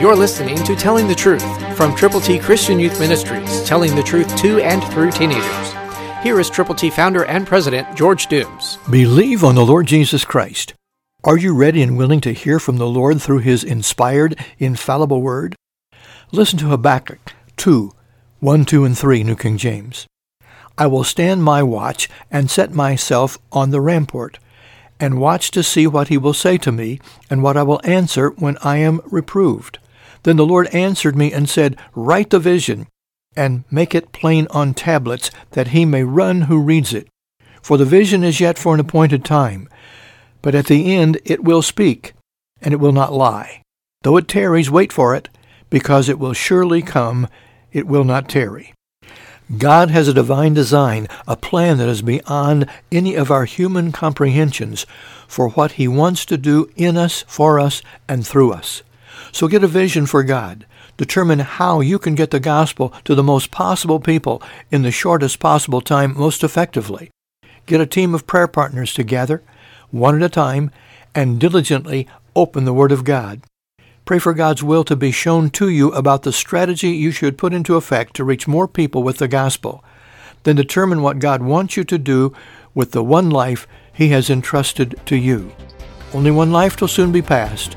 You're listening to Telling the Truth from Triple T Christian Youth Ministries, telling the truth to and through teenagers. Here is Triple T founder and president George Dooms. Believe on the Lord Jesus Christ. Are you ready and willing to hear from the Lord through his inspired, infallible word? Listen to Habakkuk 2, 1, 2, and 3, New King James. I will stand my watch and set myself on the rampart, and watch to see what he will say to me, and what I will answer when I am reproved. Then the Lord answered me and said, Write the vision, and make it plain on tablets, that he may run who reads it. For the vision is yet for an appointed time, but at the end it will speak, and it will not lie. Though it tarries, wait for it, because it will surely come, it will not tarry. God has a divine design, a plan that is beyond any of our human comprehensions for what he wants to do in us, for us, and through us. So get a vision for God. Determine how you can get the gospel to the most possible people in the shortest possible time most effectively. Get a team of prayer partners together, one at a time, and diligently open the Word of God. Pray for God's will to be shown to you about the strategy you should put into effect to reach more people with the gospel. Then determine what God wants you to do with the one life He has entrusted to you. Only one life will soon be passed.